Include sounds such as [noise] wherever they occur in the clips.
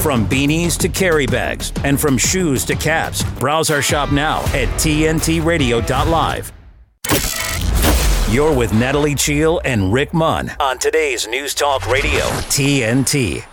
From beanies to carry bags, and from shoes to caps, browse our shop now at tntradio.live. You're with Natalie Cheale and Rick Munn on today's News Talk Radio, TNT.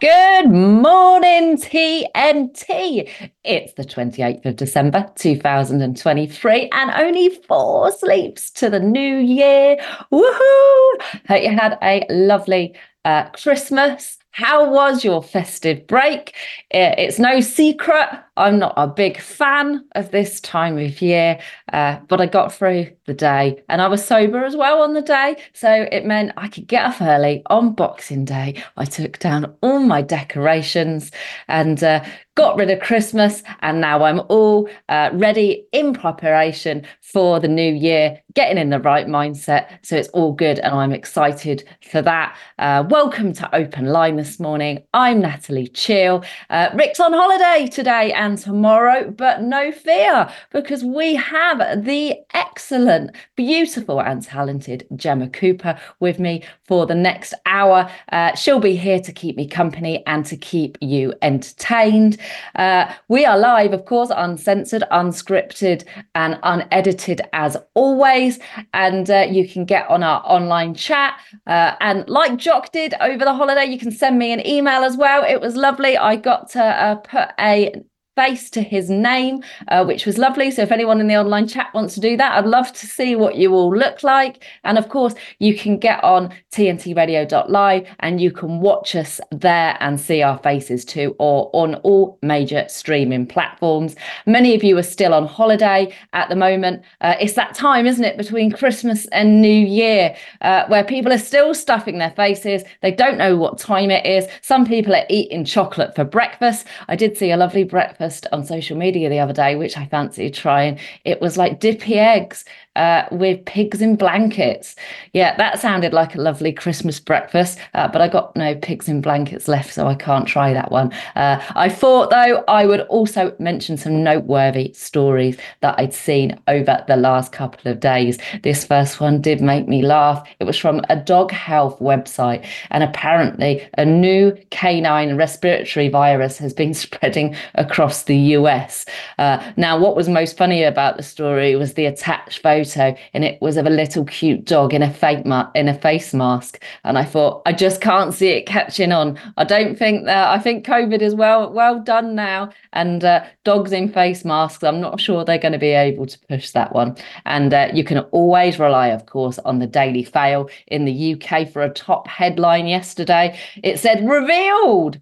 Good morning, TNT. It's the 28th of December, 2023, and only four sleeps to the new year. Woohoo! Hope you had a lovely uh, Christmas. How was your festive break? Uh, it's no secret I'm not a big fan of this time of year, uh, but I got through the day and I was sober as well on the day. So it meant I could get up early on Boxing Day. I took down all my decorations and uh, got rid of Christmas. And now I'm all uh, ready in preparation for the new year, getting in the right mindset. So it's all good. And I'm excited for that. Uh, welcome to Open Line this morning. I'm Natalie Cheale. Uh, Rick's on holiday today and tomorrow, but no fear, because we have the excellent, beautiful, and talented Gemma Cooper with me for the next hour. Uh, she'll be here to keep me company and to keep you entertained. Uh, we are live, of course, uncensored, unscripted, and unedited as always. And uh, you can get on our online chat. Uh, and like Jock did over the holiday, you can send me an email as well. It was lovely. I got to uh, put a face to his name, uh, which was lovely. So if anyone in the online chat wants to do that, I'd love to see what you all look like. And of course, you can get on tntradio.live and you can watch us there and see our faces too, or on all major streaming platforms. Many of you are still on holiday at the moment. Uh, it's that time, isn't it, between Christmas and New Year, uh, where people are still stuffing their faces. They don't know what time it is. Some people are eating chocolate for breakfast. I did see a lovely breakfast breakfast on social media the other day, which I fancied trying. It was like dippy eggs uh, with pigs in blankets. Yeah, that sounded like a lovely Christmas breakfast, uh, but I got no pigs in blankets left, so I can't try that one. Uh, I thought, though, I would also mention some noteworthy stories that I'd seen over the last couple of days. This first one did make me laugh. It was from a dog health website, and apparently, a new canine respiratory virus has been [laughs] spreading across the US. Uh, now, what was most funny about the story was the attached photo photo and it was of a little cute dog in a fake ma- in a face mask. And i thought i just can't see it catching on. I don't think that i think covid is well well done now. And uh, dogs in face masks i'm not sure they're going to be able to push that one. And uh, you can always rely of course on the daily fail in the uk for a top headline yesterday. It said revealed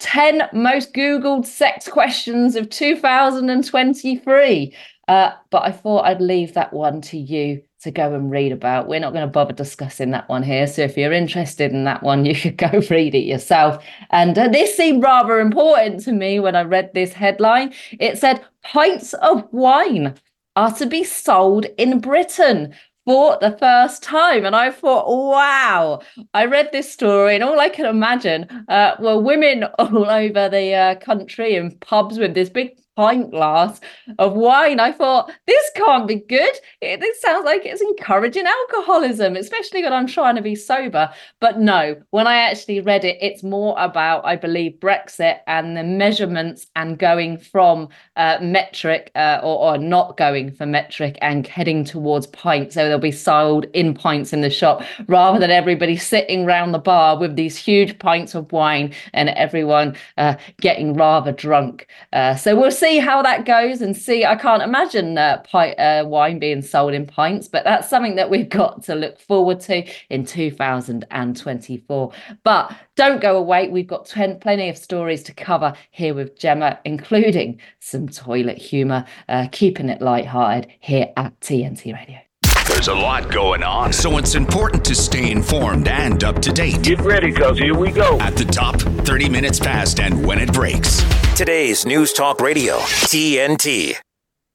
10 most Googled sex questions of 2023. Uh, but I thought I'd leave that one to you to go and read about. We're not going to bother discussing that one here. So if you're interested in that one, [laughs] you could go read it yourself. And uh, this seemed rather important to me when I read this headline. It said, Pints of wine are to be sold in Britain for the first time. And I thought, wow, I read this story, and all I can imagine uh, were women [laughs] all over the uh, country in pubs with this big pint glass of wine. I thought, this can't be good. It, this sounds like it's encouraging alcoholism, especially when I'm trying to be sober. But no, when I actually read it, it's more about, I believe, Brexit and the measurements and going from uh, metric uh, or, or not going for metric and heading towards pints. So they'll be sold in pints in the shop rather than everybody sitting around the bar with these huge pints of wine and everyone uh, getting rather drunk. Uh, so we'll see see how that goes and see. I can't imagine uh, pint, uh, wine being sold in pints, but that's something that we've [laughs] got to look forward to in 2024. But don't go away. We've got plenty of stories to cover here with Gemma, including some toilet humour, uh, keeping it light-hearted here at TNT Radio. There's a lot going on, so it's important to stay informed and up to date. Get ready, cuz here we go. At the top, 30 minutes past and when it breaks. Today's News Talk Radio, TNT.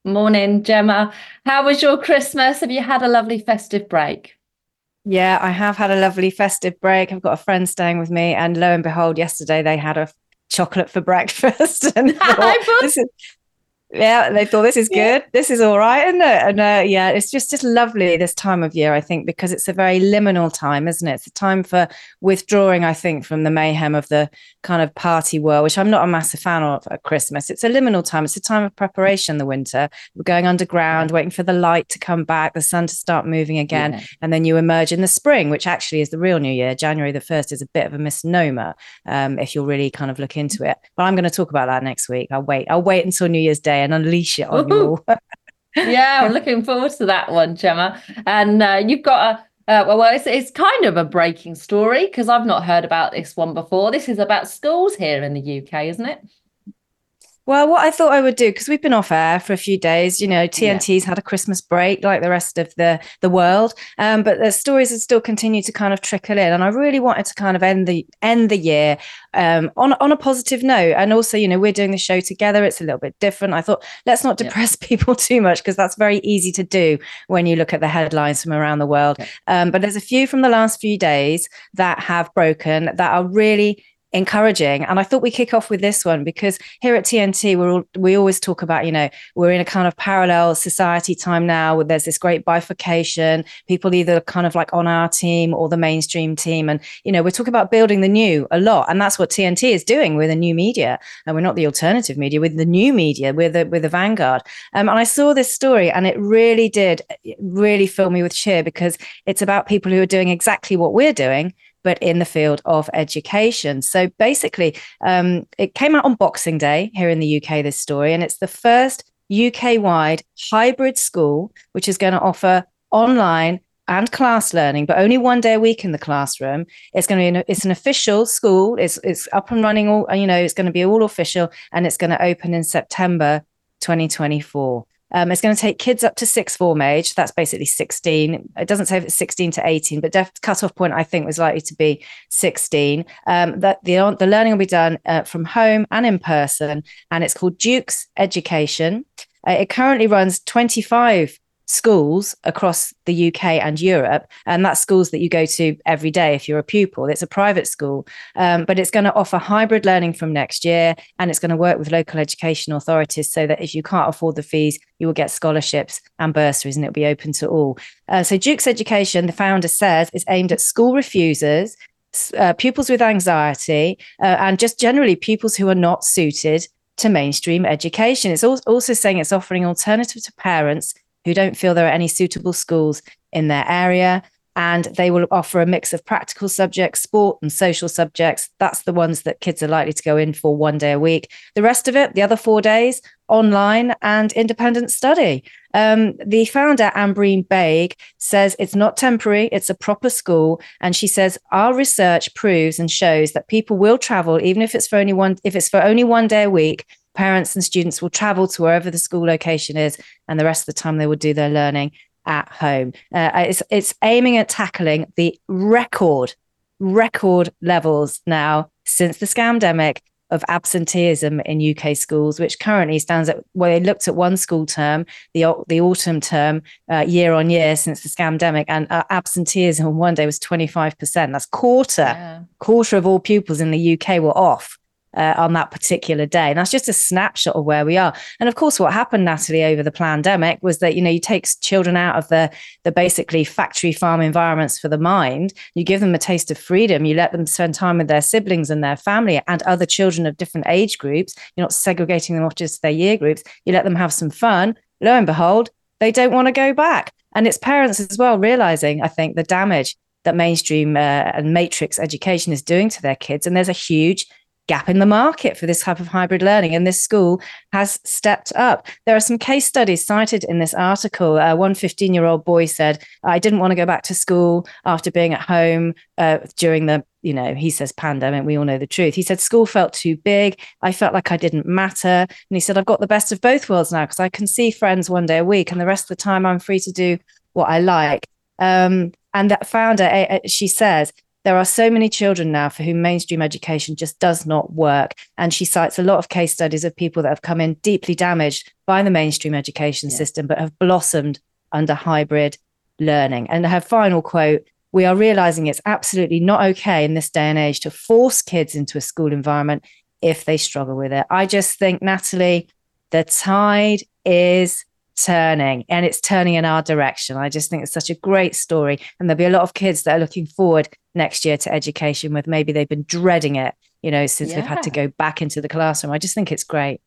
Morning, Gemma. How was your Christmas? Have you had a lovely festive break? Yeah, I have had a lovely festive break. I've got a friend staying with me, and lo and behold, yesterday they had a chocolate for breakfast. [laughs] and [laughs] thought, this is yeah, they thought this is good. Yeah. This is all right, isn't it? And uh, yeah, it's just just lovely this time of year. I think because it's a very liminal time, isn't it? It's a time for withdrawing. I think from the mayhem of the kind of party world, which I'm not a massive fan of at Christmas. It's a liminal time. It's a time of preparation. The winter, we're going underground, waiting for the light to come back, the sun to start moving again, yeah. and then you emerge in the spring, which actually is the real New Year. January the first is a bit of a misnomer um, if you'll really kind of look into it. But I'm going to talk about that next week. I'll wait. I'll wait until New Year's Day and unleash it on you all. [laughs] yeah, I'm looking forward to that one, Gemma. And uh, you've got a uh, well, well, it's, it's kind of a breaking story because I've not heard about this one before. This is about schools here in the UK, isn't it? Well, what I thought I would do, because we've been off air for a few days, you know, TNT's yeah. had a Christmas break like the rest of the the world, um, but the stories have still continued to kind of trickle in, and I really wanted to kind of end the end the year um, on on a positive note, and also, you know, we're doing the show together; it's a little bit different. I thought let's not depress yeah. [laughs] people too much because that's very easy to do when you look at the headlines from around the world. Yeah. Um, but there's a few from the last few days that have broken that are really encouraging. And I thought we kick off with this one because here at TNT, we're all, we always talk about, you know, we're in a kind of parallel society time now where there's this great bifurcation. People either kind of like on our team or the mainstream team. And, you know, we're talking about building the new a lot. And that's what TNT is doing with the new media. And we're not the alternative media, with the new media, with the with the vanguard. Um, and I saw this story and it really did really fill me with cheer because it's about people who are doing exactly what we're doing but in the field of education. So basically, um, it came out on Boxing Day here in the UK, this story, and it's the first UK wide hybrid school, which is going to offer online and class learning, but only one day a week in the classroom. It's going to be an, it's an official school. It's it's up and running all you know. It's going to be all official, and it's going to open in September 2024. Um, it's going to take kids up to sixth form age. That's basically 16. It doesn't say if it's 16 to 18, but def- cutoff point I think was likely to be 16. Um, that the the learning will be done uh, from home and in person, and it's called Duke's Education. Uh, it currently runs 25 schools across the UK and Europe. And that's schools that you go to every day if you're a pupil. It's a private school, um, but it's going to offer hybrid learning from next year. And it's going to work with local education authorities so that if you can't afford the fees, you will get scholarships and bursaries and it'll be open to all. Uh, so Duke's Education, the founder says, is aimed at school refusers. Uh, pupils with anxiety uh, and just generally pupils who are not suited to mainstream education. It's also saying it's offering alternative to parents who don't feel there are any suitable schools in their area. And they will offer a mix of practical subjects, sport, and social subjects. That's the ones that kids are likely to go in for one day a week. The rest of it, the other four days, online and independent study. Um, the founder, Ambreen Baig, says it's not temporary, it's a proper school. And she says, our research proves and shows that people will travel, even if it's for only one, if it's for only one day a week, parents and students will travel to wherever the school location is, and the rest of the time they will do their learning at home. Uh, it's it's aiming at tackling the record record levels now since the scamdemic of absenteeism in UK schools, which currently stands at well, they looked at one school term, the the autumn term, uh, year on year since the scamdemic, and uh, absenteeism on one day was twenty five percent. That's quarter yeah. quarter of all pupils in the UK were off uh, on that particular day. And that's just a snapshot of where we are. And of course, what happened, Natalie, over the pandemic was that, you know, you take children out of the, the basically factory farm environments for the mind, you give them a taste of freedom, you let them spend time with their siblings and their family and other children of different age groups. You're not segregating them off just their year groups. You let them have some fun. Lo and behold, they don't want to go back. And it's parents as well realizing, I think, the damage that mainstream uh, and matrix education is doing to their kids. And there's a huge gap in the market for this type of hybrid learning. And this school has stepped up. There are some case studies cited in this article. Uh, one 15 year old boy said, I didn't want to go back to school after being at home uh, during the you know, he says pandemic, we all know the truth. He said school felt too big. I felt like I didn't matter. And he said, I've got the best of both worlds now because I can see friends one day a week and the rest of the time I'm free to do what I like. Um, and that founder, she says, there are so many children now for whom mainstream education just does not work. And she cites a lot of case studies of people that have come in deeply damaged by the mainstream education yeah. system, but have blossomed under hybrid learning. And her final quote we are realizing it's absolutely not okay in this day and age to force kids into a school environment if they struggle with it. I just think, Natalie, the tide is turning and it's turning in our direction. I just think it's such a great story. And there'll be a lot of kids that are looking forward next year to education with maybe they've been dreading it, you know, since yeah. they've had to go back into the classroom. I just think it's great.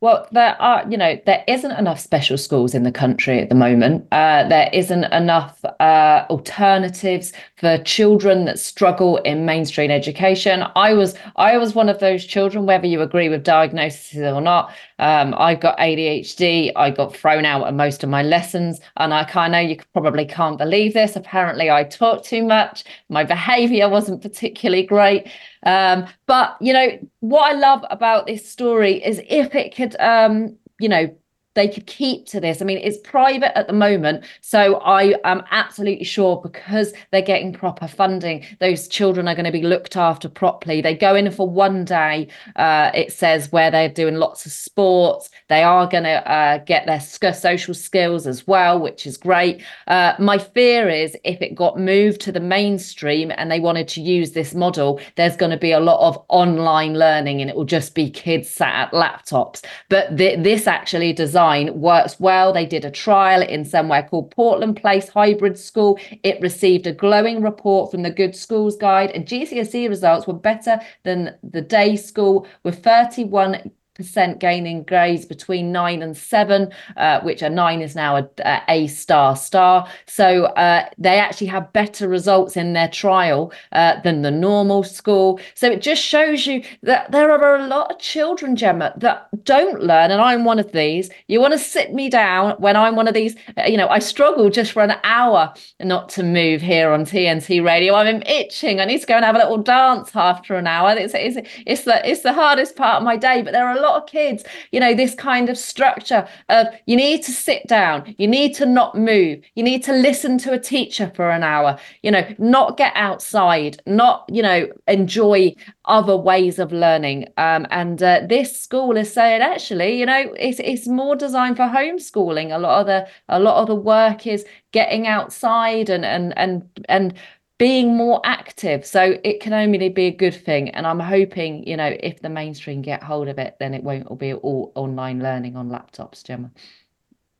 Well, there are, you know, there isn't enough special schools in the country at the moment. Uh, there isn't enough uh, alternatives for children that struggle in mainstream education. I was, I was one of those children, whether you agree with diagnosis or not. Um, I've got ADHD. I got thrown out of most of my lessons, and I kind of, know you probably can't believe this. Apparently, I talked too much. My [laughs] behaviour wasn't particularly great. Um, but you know what I love about this story is if it could, um, you know, they could keep to this. I mean, it's private at the moment. So I am absolutely sure because they're getting proper funding, those children are going to be looked after properly. They go in for one day, uh, it says, where they're doing lots of sports. They are going to uh, get their social skills as well, which is great. Uh, my fear is if it got moved to the mainstream and they wanted to use this model, there's going to be a lot of online learning and it will just be kids sat at laptops. But th- this actually designed design works well. They did a trial in somewhere called Portland Place Hybrid School. It received a glowing report from the Good Schools Guide, and GCSE results were better than the day school with 31 percent gaining grades between nine and seven, uh, which a nine is now a, a, a star star. So uh, they actually have better results in their trial uh, than the normal school. So it just shows you that there are a lot of children, Gemma, that don't learn, and I'm one of these. You want to sit me down when I'm one of these. Uh, you know, I struggle just for an hour not to move here on TNT Radio. I'm itching. I need to go and have a little dance after an hour. It's it's it's the it's the hardest part of my day, but there are lot of kids, you know, this kind of structure of you need to sit down, you need to not move, you need to listen to a teacher for an hour, you know, not get outside, not, you know, enjoy other ways of learning. Um, and uh, this school is saying actually, you know, it's it's more designed for homeschooling. A lot of the a lot of the work is getting outside and and and and being more active. So it can only be a good thing. And I'm hoping, you know, if the mainstream get hold of it, then it won't all be all online learning on laptops, Gemma.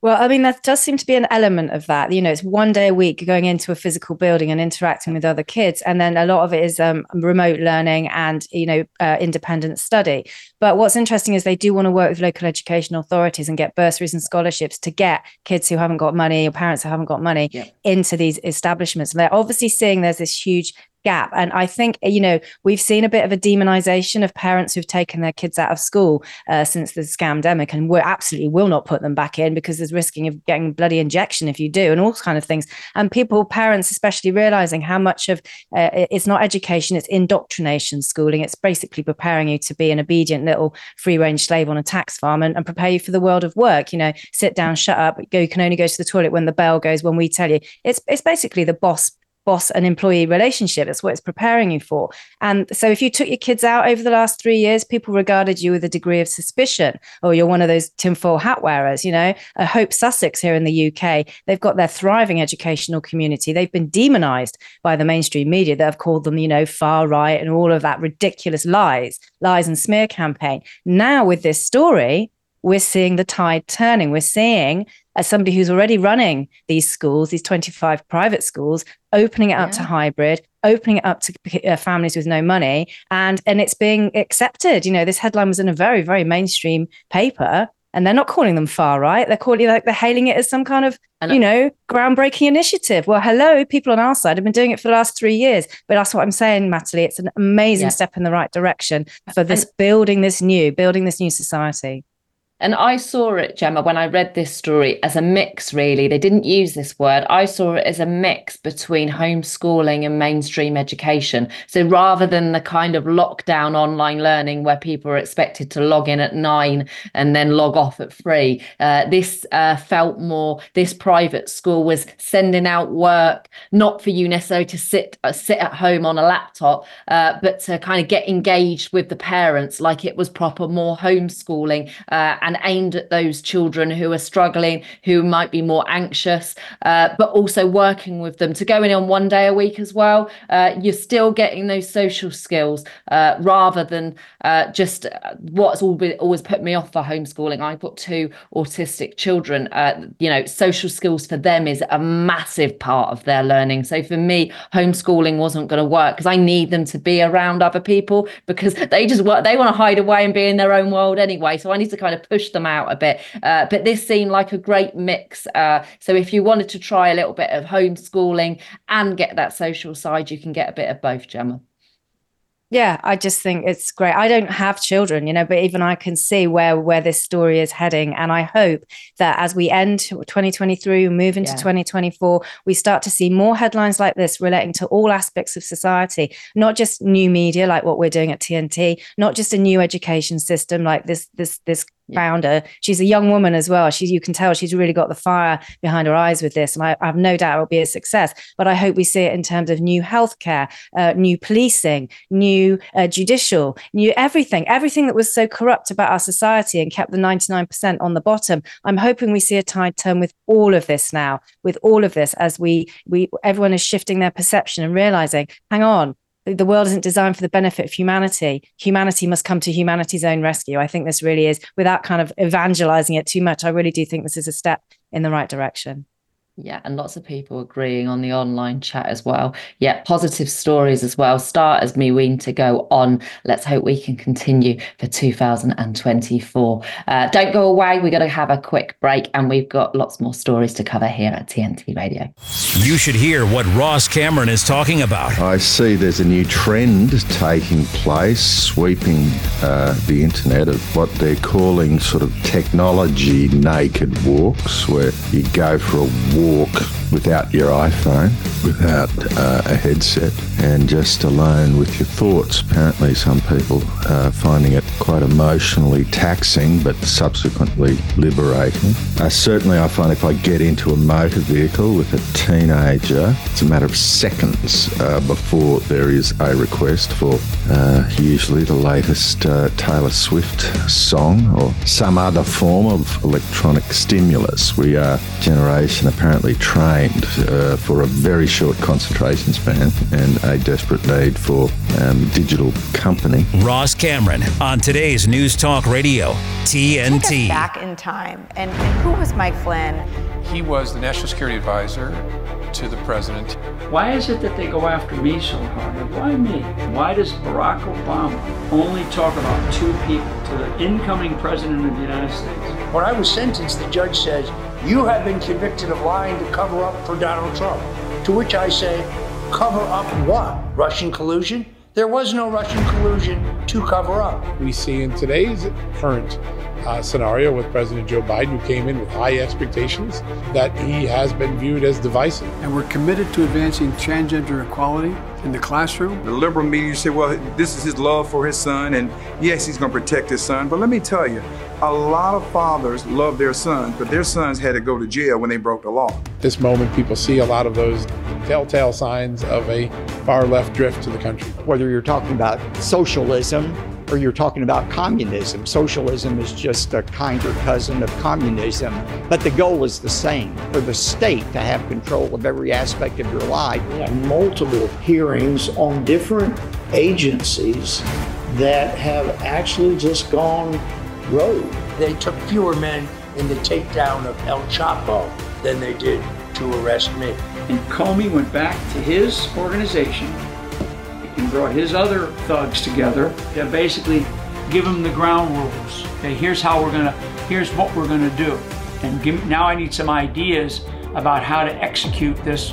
Well, I mean, that does seem to be an element of that. You know, it's one day a week going into a physical building and interacting with other kids. And then a lot of it is um, remote learning and, you know, uh, independent study. But what's interesting is they do want to work with local education authorities and get bursaries and scholarships to get kids who haven't got money or parents who haven't got money yeah. into these establishments. And they're obviously seeing there's this huge gap. And I think, you know, we've seen a bit of a demonization of parents who've taken their kids out of school uh, since the scamdemic, and we absolutely will not put them back in because there's risking of getting bloody injection if you do, and all kind of things. And people, parents especially, realizing how much of uh, it's not education, it's indoctrination schooling. It's basically preparing you to be an obedient little free range slave on a tax farm and, and prepare you for the world of work. You know, sit down, shut up, go. You can only go to the toilet when the bell goes, when we tell you. It's it's basically the boss boss and employee relationship. That's what it's preparing you for. And so if you took your kids out over the last three years, people regarded you with a degree of suspicion, or oh, you're one of those tinfoil hat wearers, you know. Uh, Hope Sussex here in the UK, they've got their thriving educational community. They've been demonized by the mainstream media that have called them, you know, far right and all of that ridiculous lies, lies and smear campaign. Now with this story, we're seeing the tide turning. We're seeing as somebody who's already running these schools, these 25 private schools, opening it up yeah. to hybrid, opening it up to uh, families with no money, and and it's being accepted. You know, this headline was in a very very mainstream paper, and they're not calling them far right. They're calling like they're hailing it as some kind of you know groundbreaking initiative. Well, hello, people on our side have been doing it for the last three years, but that's what I'm saying, Natalie. It's an amazing yeah. step in the right direction for this and, building this new, building this new society. And I saw it, Gemma, when I read this story as a mix, really. They didn't use this word. I saw it as a mix between homeschooling and mainstream education. So rather than the kind of lockdown online learning where people are expected to log in at nine and then log off at three, uh, this uh, felt more, this private school was sending out work, not for you necessarily to sit, uh, sit at home on a laptop, uh, but to kind of get engaged with the parents like it was proper, more homeschooling uh, and aimed at those children who are struggling, who might be more anxious, uh, but also working with them to go in on one day a week as well. Uh, you're still getting those social skills uh, rather than uh, just uh, what's always put me off for homeschooling. I've got two autistic children. you know, social skills for them is a massive part of their learning. So for me, homeschooling wasn't going to work because I need them to be around other people because they just they want to hide away and be in their own world anyway. So I need to kind of push them out a bit. Uh, but this seemed like a great mix. Uh, so if you wanted to try a little bit of homeschooling and get that social side, you can get a bit of both, Gemma. Yeah, I just think it's great. I don't have children, you know, but even I can see where where this story is heading, and I hope that as we end 2023, move into yeah. 2024, we start to see more headlines like this relating to all aspects of society, not just new media like what we're doing at TNT, not just a new education system like this this this founder. She's a young woman as well. She's you can tell she's really got the fire behind her eyes with this, and I, I have no doubt it will be a success. But I hope we see it in terms of new healthcare, uh, new policing, new uh, judicial, new everything, everything that was so corrupt about our society and kept the ninety nine percent on the bottom. I'm hoping we see a tide turn with all of this now, with all of this as we we everyone is shifting their perception and realizing, hang on, the world isn't designed for the benefit of humanity. Humanity must come to humanity's own rescue. I think this really is, without kind of evangelizing it too much, I really do think this is a step in the right direction. Yeah, and lots of people agreeing on the online chat as well. Yeah, positive stories as well. Start as me wean to go on. Let's hope we can continue for 2024. Uh, don't go away. We're going to have a quick break and we've got lots more stories to cover here at TNT Radio. You should hear what Ross Cameron is talking about. I see there's a new trend taking place, sweeping uh, the internet of what they're calling sort of technology naked walks, where you go for a walk walk without your iPhone, without uh, a headset, and just alone with your thoughts. Apparently, some people are finding it quite emotionally taxing, but subsequently liberating. Uh, certainly, I find if I get into a motor vehicle with a teenager, it's a matter of seconds uh, before there is a request for uh, usually the latest uh, Taylor Swift song or some other form of electronic stimulus. We are generation apparently trained uh, for a very short concentration span and a desperate need for um, digital company. Ross Cameron on today's News Talk Radio, TNT. back in time, and, and who was Mike Flynn? He was the national security advisor to the president. Why is it that they go after me so hard? Why me? Why does Barack Obama only talk about two people to the incoming president of the United States? When I was sentenced, the judge says, You have been convicted of lying to cover up for Donald Trump. To which I say, Cover up what? Russian collusion? There was no Russian collusion to cover up. We see in today's current uh, scenario with President Joe Biden, who came in with high expectations, that he has been viewed as divisive. And we're committed to advancing transgender equality in the classroom. The liberal media say, well, this is his love for his son, and yes, he's going to protect his son. But let me tell you, a lot of fathers love their sons, but their sons had to go to jail when they broke the law. This moment, people see a lot of those telltale signs of a far left drift to the country. Whether you're talking about socialism or you're talking about communism, socialism is just a kinder cousin of communism, but the goal is the same for the state to have control of every aspect of your life. We have multiple hearings on different agencies that have actually just gone rogue. They took fewer men in the takedown of El Chapo than they did to arrest me. And Comey went back to his organization and brought his other thugs together to basically give them the ground rules. Okay, here's how we're gonna, here's what we're gonna do. And give, now I need some ideas about how to execute this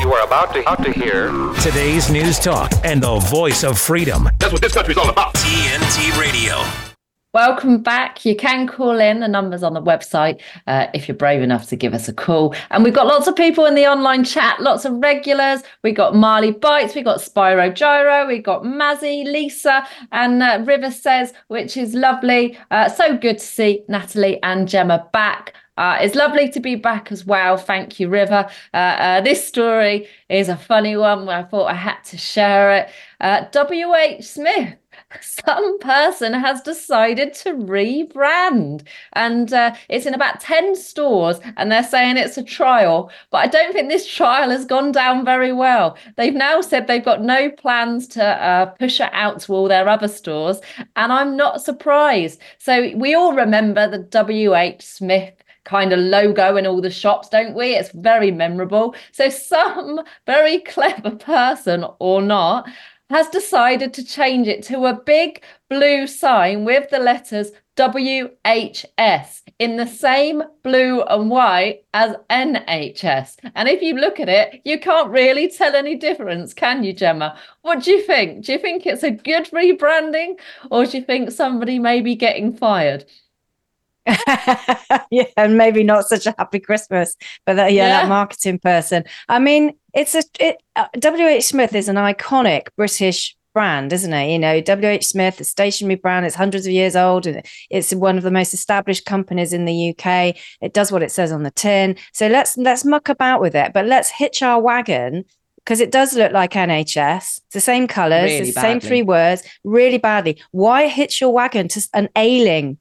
You are about to, about to hear today's news talk and the voice of freedom. That's what this country's all about. TNT Radio. Welcome back. You can call in. The numbers on the website uh, if you're brave enough to give us a call. And we've got lots of people in the online chat, lots of regulars. We got Marley Bites, we got Spyro Gyro, we got Mazzy, Lisa, and uh, River says, which is lovely. Uh, so good to see Natalie and Gemma back. Uh, it's lovely to be back as well. Thank you, River. Uh, uh, this story is a funny one. I thought I had to share it. Uh, W.H. Smith some person has decided to rebrand and uh, it's in about 10 stores and they're saying it's a trial but i don't think this trial has gone down very well they've now said they've got no plans to uh, push it out to all their other stores and i'm not surprised so we all remember the wh smith kind of logo in all the shops, don't we? It's very memorable. So, some [laughs] very clever person or not has decided to change it to a big blue sign with the letters WHS in the same blue and white as NHS. And if you look at it, you can't really tell any difference, can you, Gemma? What do you think? Do you think it's a good rebranding or do you think somebody may be getting fired? [laughs] yeah, and maybe not such a happy Christmas, but that, yeah, yeah, that marketing person. I mean, it's a it, uh, WH Smith is an iconic British brand, isn't it? You know, WH Smith, a stationery brand, it's hundreds of years old. and It's one of the most established companies in the UK. It does what it says on the tin. So let's let's muck about with it, but let's hitch our wagon because it does look like NHS. It's the same colours, really the same three words, really badly. Why hitch your wagon to an ailing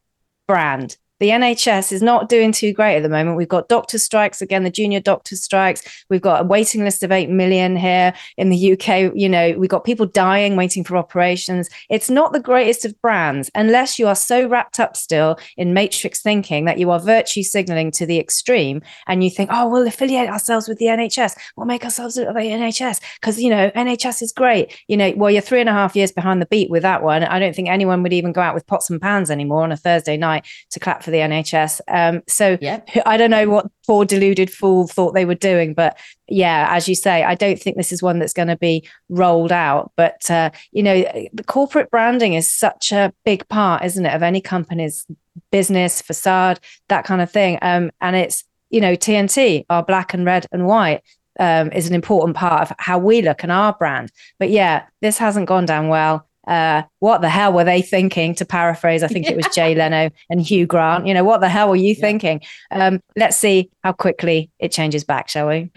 brand? The NHS is not doing too great at the moment. We've got doctor strikes again, the junior doctor strikes. We've got a waiting list of 8 million here in the UK. You know, we've got people dying waiting for operations. It's not the greatest of brands unless you are so wrapped up still in matrix thinking that you are virtue signaling to the extreme and you think, oh, we'll affiliate ourselves with the NHS. We'll make ourselves look the NHS because, you know, NHS is great. You know, well, you're three and a half years behind the beat with that one. I don't think anyone would even go out with pots and pans anymore on a Thursday night to clap for the NHS. Um, so yep. I don't know what poor deluded fool thought they were doing, but yeah, as you say, I don't think this is one that's going to be rolled out. But uh, you know, the corporate branding is such a big part, isn't it, of any company's business facade, that kind of thing. Um, and it's you know, TNT, our black and red and white. Um, is an important part of how we look and our brand. But yeah, this hasn't gone down well uh, what the hell were they thinking? To paraphrase, I think yeah. it was [laughs] Jay Leno and Hugh Grant. You know, what the hell were you yeah. thinking? Um, let's see how quickly it changes back, shall we?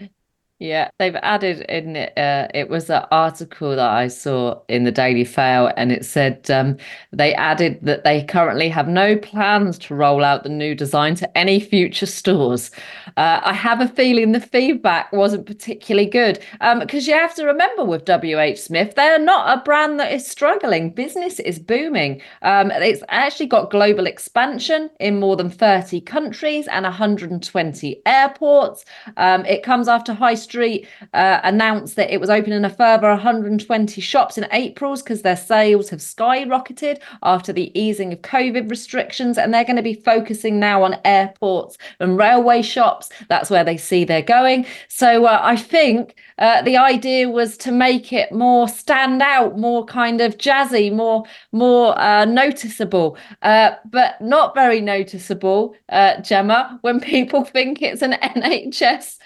Yeah, they've added in it. Uh, it was an article that I saw in the Daily Fail, and it said um, they added that they currently have no plans to roll out the new design to any future stores. Uh, I have a feeling the feedback wasn't particularly good because um, you have to remember with WH Smith, they're not a brand that is struggling. Business is booming. Um, it's actually got global expansion in more than 30 countries and 120 airports. Um, it comes after high Street uh, announced that it was opening a further 120 shops in April's because their sales have skyrocketed after the easing of COVID restrictions, and they're going to be focusing now on airports and railway shops. That's where they see they're going. So uh, I think uh, the idea was to make it more stand out, more kind of jazzy, more more uh, noticeable, uh, but not very noticeable, uh, Gemma, when [laughs] people think it's an NHS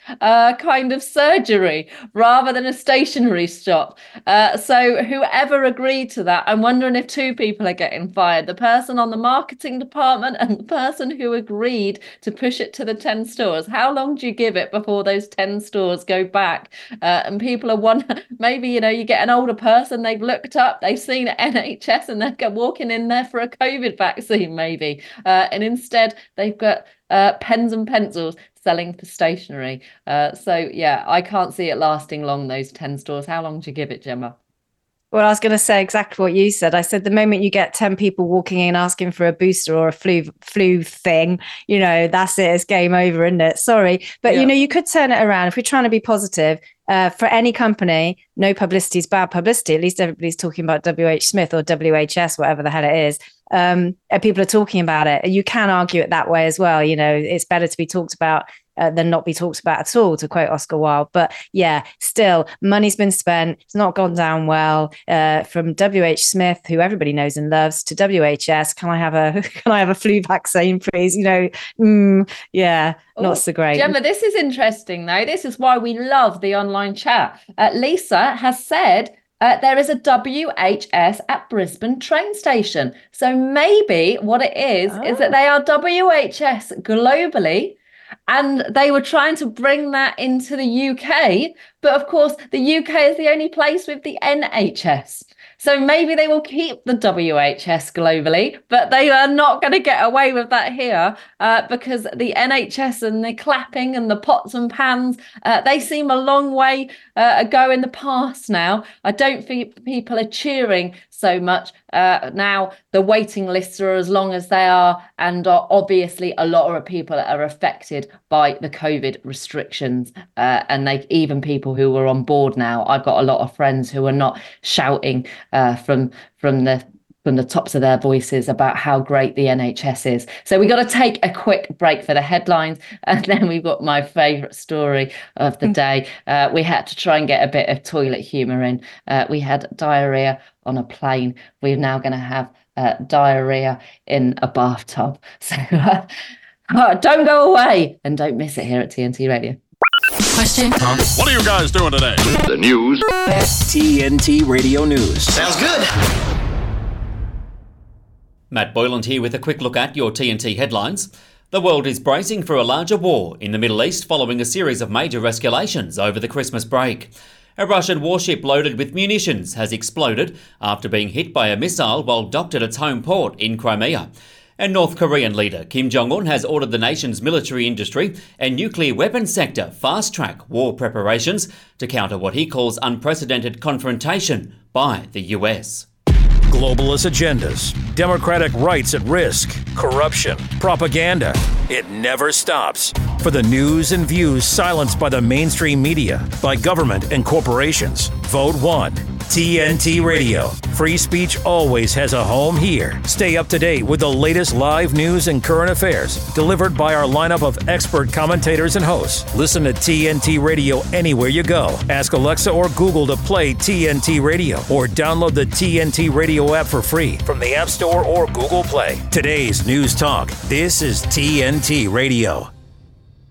kind of surgery rather than a stationery shop. Uh, so whoever agreed to that, I'm wondering if two people are getting fired: the person on the marketing department and the person who agreed to push it to the ten stores. How long do you give it before those ten stores go back? uh, and people are one [laughs] maybe you know you get an older person they've looked up they've seen NHS and they're walking in there for a COVID vaccine maybe uh, and instead they've got uh, pens and pencils selling for stationery. Uh, so yeah I can't see it lasting long those 10 stores. How long do you give it Gemma Well, I was going to say exactly what you said. I said the moment you get 10 people walking in asking for a booster or a flu flu thing, you know, that's it. It's game over, isn't it? Sorry. But, yeah. you know, you could turn it around. If we're trying to be positive, uh, for any company, no publicity is bad publicity. At least everybody's talking about WH Smith or WHS, whatever the hell it is. Um, and people are talking about it. You can argue it that way as well. You know, it's better to be talked about uh, than not be talked about at all, to quote Oscar Wilde. But yeah, still, money's been spent. It's not gone down well. Uh, from WH Smith, who everybody knows and loves, to WHS. Can I have a [laughs] Can I have a flu vaccine, please? You know, mm, yeah, Ooh, not so great. Gemma, this is interesting though. This is why we love the online chat. Uh, Lisa has said. Uh, there is a WHS at Brisbane train station. So maybe what it is oh. is that they are WHS globally, and they were trying to bring that into the UK. But of course, the UK is the only place with the NHS. So maybe they will keep the WHS globally, but they are not going to get away with that here uh, because the NHS and the clapping and the pots and pans, uh, they seem a long way uh, ago in the past now. I don't think people are cheering so much. Uh, now the waiting lists are as long as they are, and are obviously a lot of people are affected by the COVID restrictions. Uh, and they even people who are on board now. I've got a lot of friends who are not shouting uh, from from the from the tops of their voices about how great the NHS is. So we've got to take a quick break for the headlines, [laughs] and then we've got my favourite story of the mm. day. Uh, we had to try and get a bit of toilet humour in. Uh, we had diarrhea on a plane. We're now going to have uh, diarrhea in a bathtub. [laughs] So uh, don't go away and don't miss it here at TNT Radio. Question. Huh? What are you guys doing today? The news. TNT Radio News. Sounds good. Matt Boyland here with a quick look at your TNT headlines. The world is bracing for a larger war in the Middle East following a series of major escalations over the Christmas break. A Russian warship loaded with munitions has exploded after being hit by a missile while docked at its home port in Crimea. And North Korean leader Kim Jong un has ordered the nation's military industry and nuclear weapons sector fast track war preparations to counter what he calls unprecedented confrontation by the US globalist agendas, democratic rights at risk, corruption, propaganda. It never stops. For the news and views silenced by the mainstream media, by government and corporations, vote one. TNT Radio. Free speech always has a home here. Stay up to date with the latest live news and current affairs delivered by our lineup of expert commentators and hosts. Listen to TNT Radio anywhere you go. Ask Alexa or Google to play TNT Radio or download the TNT Radio app for free from the App Store or Google Play. Today's News Talk. This is TNT Radio.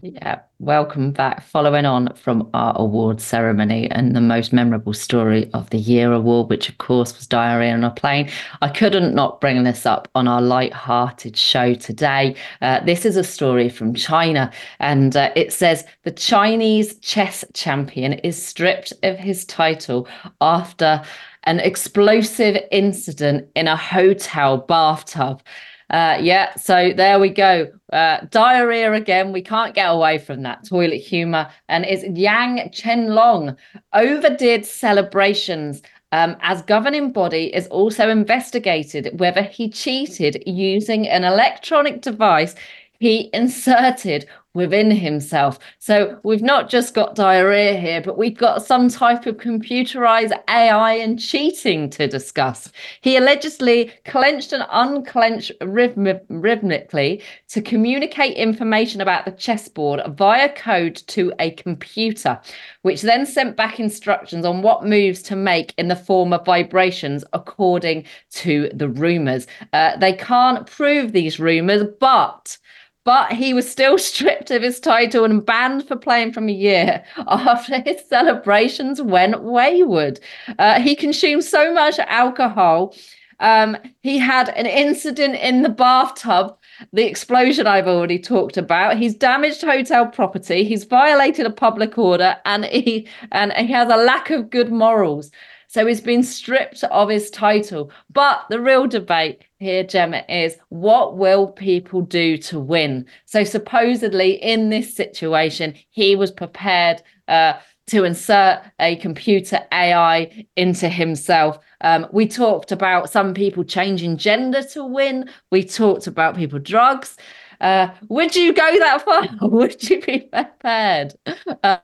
Yeah, welcome back. Following on from our award ceremony and the most memorable story of the year award, which of course was diarrhea on a plane. I couldn't not bring this up on our light-hearted show today. Uh, this is a story from China, and uh, it says the Chinese chess champion is stripped of his title after an explosive incident in a hotel bathtub. Uh, yeah, so there we go. Uh, diarrhea again. We can't get away from that toilet humor. And it's Yan Chenglong overdid celebrations um, as governing body is also investigated whether he cheated using an electronic device he inserted within himself. So we've not just got diarrhea here, but we've got some type of computerized AI and cheating to discuss. He allegedly clenched and unclenched rhythm- rhythmically to communicate information about the chessboard via code to a computer, which then sent back instructions on what moves to make in the form of vibrations, according to the rumors. Uh, they can't prove these rumors, but but he was still [laughs] stripped of his title and banned for playing from a year after his celebrations went wayward. Uh, he consumed so much alcohol. Um, he had an incident in the bathtub, the explosion I've already talked about. He's damaged hotel property. He's violated a public order, and he and he has a lack of good morals. So he's been stripped of his title. But the real debate here, Gemma, is what will people do to win? So supposedly in this situation, he was prepared uh, to insert a computer AI into himself. Um, we talked about some people changing gender to win. We talked about people drugs. Uh, would you go that far? [laughs] would you be prepared uh,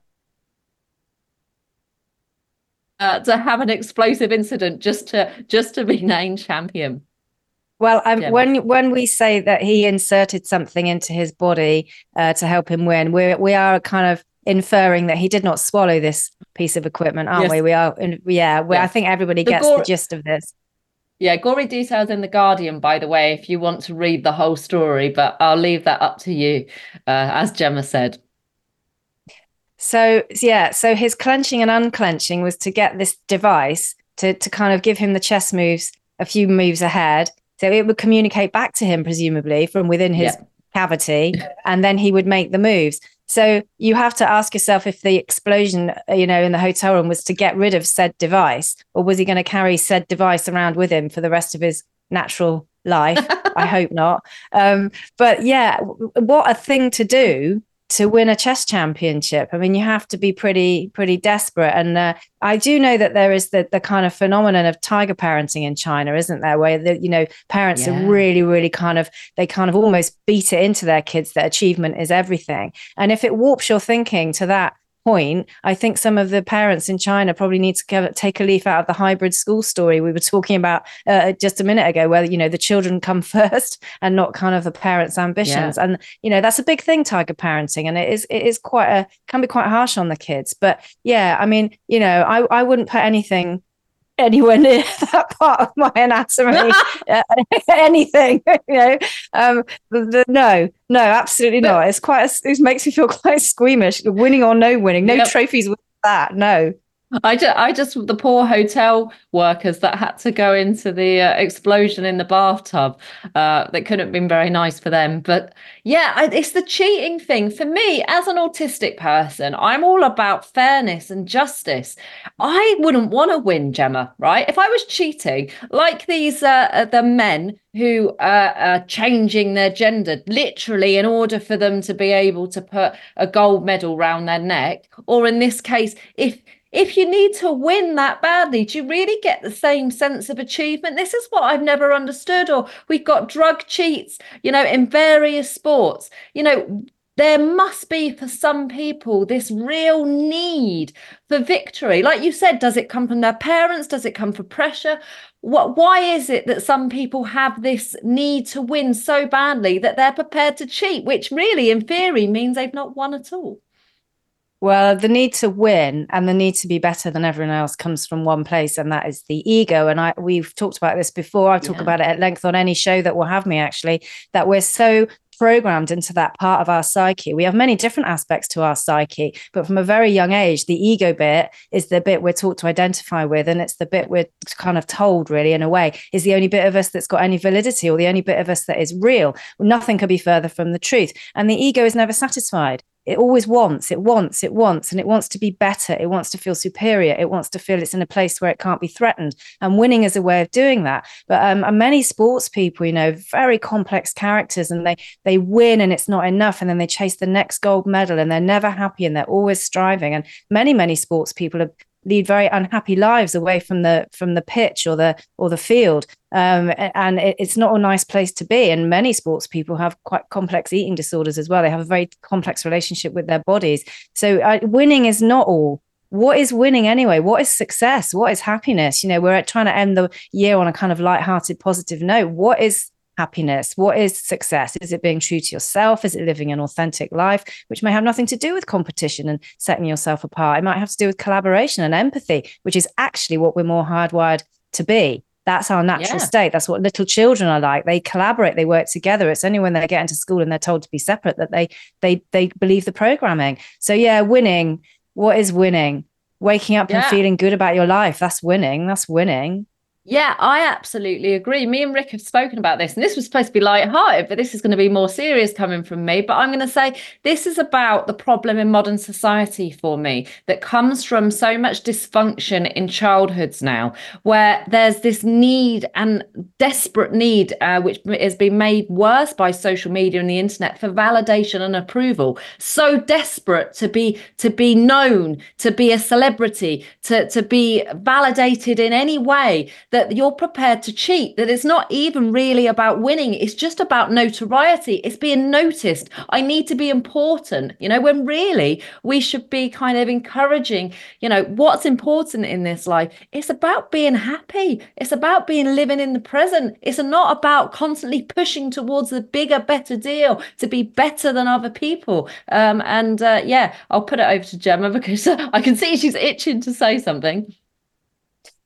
uh, to have an explosive incident just to just to be [laughs] named champion? Well, um, when when we say that he inserted something into his body uh, to help him win, we we are kind of inferring that he did not swallow this piece of equipment, aren't yes. we? We are, in, yeah. yeah. I think everybody the gets gore- the gist of this. Yeah, gory details in the Guardian, by the way, if you want to read the whole story, but I'll leave that up to you, uh, as Gemma said. So yeah, so his clenching and unclenching was to get this device to to kind of give him the chess moves a few moves ahead. So it would communicate back to him, presumably from within his yeah. cavity, and then he would make the moves. So you have to ask yourself if the explosion, you know, in the hotel room was to get rid of said device, or was he going to carry said device around with him for the rest of his natural life? [laughs] I hope not. Um, but yeah, what a thing to do to win a chess championship. I mean, you have to be pretty pretty desperate. And uh, I do know that there is the the kind of phenomenon of tiger parenting in China, isn't there? Where the, you know parents yeah. are really really kind of they kind of almost beat it into their kids that achievement is everything. And if it warps your thinking to that point, I think some of the parents in China probably need to take a leaf out of the hybrid school story we were talking about uh, just a minute ago, where you know the children come [laughs] first and not kind of the parents' ambitions. Yeah. And you know that's a big thing, tiger parenting, and it is it is quite a can be quite harsh on the kids. But yeah, I mean, you know, I I wouldn't put anything anywhere near [laughs] that part of my anatomy, [laughs] uh, [laughs] anything, you know. Um, the, the, no, no, absolutely but, not. It's quite, a, it makes me feel quite squeamish. Winning or no winning, no yep. trophies with that. No. I just, I just, the poor hotel workers that had to go into the uh, explosion in the bathtub. Uh, that couldn't have been very nice for them. But yeah, I, it's the cheating thing. For me, as an autistic person, I'm all about fairness and justice. I wouldn't want to win, Gemma, right? If I was cheating, like these, uh, uh the men who uh, are changing their gender literally in order for them to be able to put a gold medal round their neck, or in this case, if if you need to win that badly, do you really get the same sense of achievement? This is what I've never understood. Or we've got drug cheats, you know, in various sports. You know, there must be for some people this real need for victory. Like you said, does it come from their parents? Does it come from pressure? What, why is it that some people have this need to win so badly that they're prepared to cheat, which really, in theory, means they've not won at all? Well, the need to win and the need to be better than everyone else comes from one place, and that is the ego. And I we've talked about this before. I talk yeah. about it at length on any show that will have me actually, that we're so programmed into that part of our psyche. We have many different aspects to our psyche, but from a very young age, the ego bit is the bit we're taught to identify with. And it's the bit we're kind of told, really, in a way, is the only bit of us that's got any validity or the only bit of us that is real. Nothing could be further from the truth. And the ego is never satisfied it always wants, it wants, it wants, and it wants to be better. It wants to feel superior. It wants to feel it's in a place where it can't be threatened. And winning is a way of doing that. But um, many sports people, you know, very complex characters, and they they win and it's not enough, and then they chase the next gold medal, and they're never happy, and they're always striving. And many many sports people are lead very unhappy lives away from the from the pitch or the or the field. Um, and it, it's not a nice place to be. And many sports people have quite complex eating disorders as well. They have a very complex relationship with their bodies. So uh, winning is not all. What is winning anyway? What is success? What is happiness? You know we're trying to end the year on a kind of light-hearted positive note. What is happiness? What is success? Is it being true to yourself? Is it living an authentic life, which may have nothing to do with competition and setting yourself apart? It might have to do with collaboration and empathy, which is actually what we're more hardwired to be. That's our natural yeah. state. That's what little children are like. They collaborate, they work together. It's only when they get into school and they're told to be separate that they they they believe the programming. So yeah, winning. What is winning? Waking up yeah. and feeling good about your life. That's winning. That's winning Yeah, I absolutely agree. Me and Rick have spoken about this, and this was supposed to be light-hearted, but this is going to be more serious coming from me. But I'm going to say this is about the problem in modern society for me that comes from so much dysfunction in childhoods now, where there's this need and desperate need, uh, which has been made worse by social media and the internet for validation and approval. So desperate to be to be known, to be a celebrity, to to be validated in any way that you're prepared to cheat, that it's not even really about winning. It's just about notoriety. It's being noticed. I need to be important, you know, when really we should be kind of encouraging, you know, what's important in this life. It's about being happy. It's about being living in the present. It's not about constantly pushing towards the bigger, better deal to be better than other people. Um, and uh, yeah, I'll put it over to Gemma [laughs] because I can see she's itching to say something.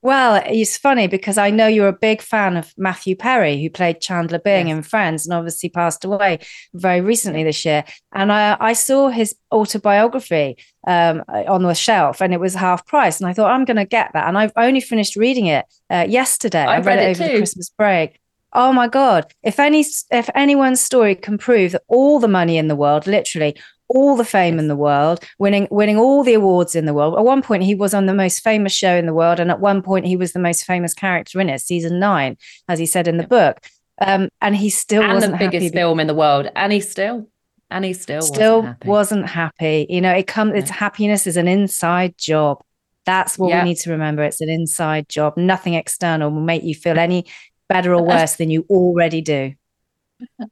Well, it's funny because I know you're a big fan of Matthew Perry, who played Chandler Bing yes. in Friends and obviously passed away very recently this year. And I, I saw his autobiography um, on the shelf and it was half price. And I thought, I'm going to get that. And I've only finished reading it uh, yesterday. I, I read, read, it, over too. the Christmas break. Oh my God. If any if anyone's story can prove that all the money in the world, literally all the fame in the world, winning winning all the awards in the world. At one point, he was on the most famous show in the world, and at one point, he was the most famous character in it, season nine, as he said in the book. Um, and he still and wasn't the biggest happy film in the world, and he still and he still still wasn't happy. wasn't happy. You know, it comes. It's happiness is an inside job. That's what we need to remember. It's an inside job. Nothing external will make you feel any better or worse than you already do.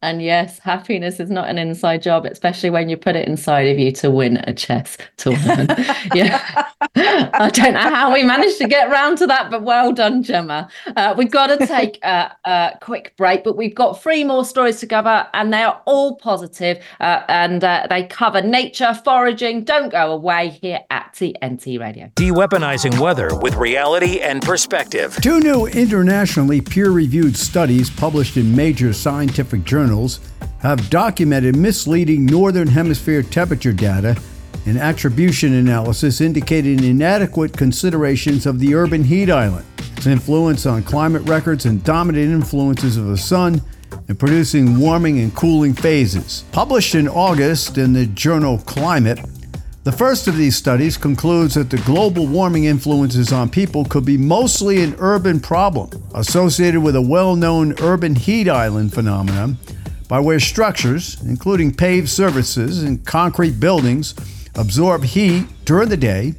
And yes, happiness is not an inside job, especially when you put it inside of you to win a chess tournament. [laughs] yeah. I don't know how we managed to get round to that, but well done, Gemma. Uh, we've got to [laughs] take a, a, quick break, but we've got three more stories to cover, and they're all positive, uh, and uh, they cover nature, foraging. Don't go away here at TNT Radio. De-weaponizing weather with reality and perspective. Two new internationally peer-reviewed studies published in major scientific scientific journals have documented misleading Northern Hemisphere temperature data and attribution analysis indicating inadequate considerations of the urban heat island, its influence on climate records and dominant influences of the sun and producing warming and cooling phases. Published in August in the journal Climate, the first of these studies concludes that the global warming influences on people could be mostly an urban problem associated with a well known urban heat island phenomenon by where structures, including paved surfaces and concrete buildings, absorb heat during the day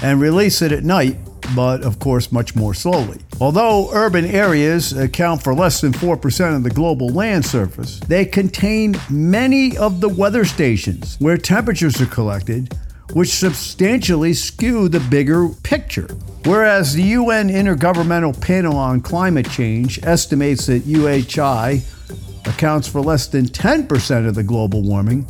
and release it at night, but of course much more slowly. Although urban areas account for less than 4% of the global land surface, they contain many of the weather stations where temperatures are collected which substantially skew the bigger picture. Whereas the UN Intergovernmental Panel on Climate Change estimates that UHI accounts for less than 10% of the global warming,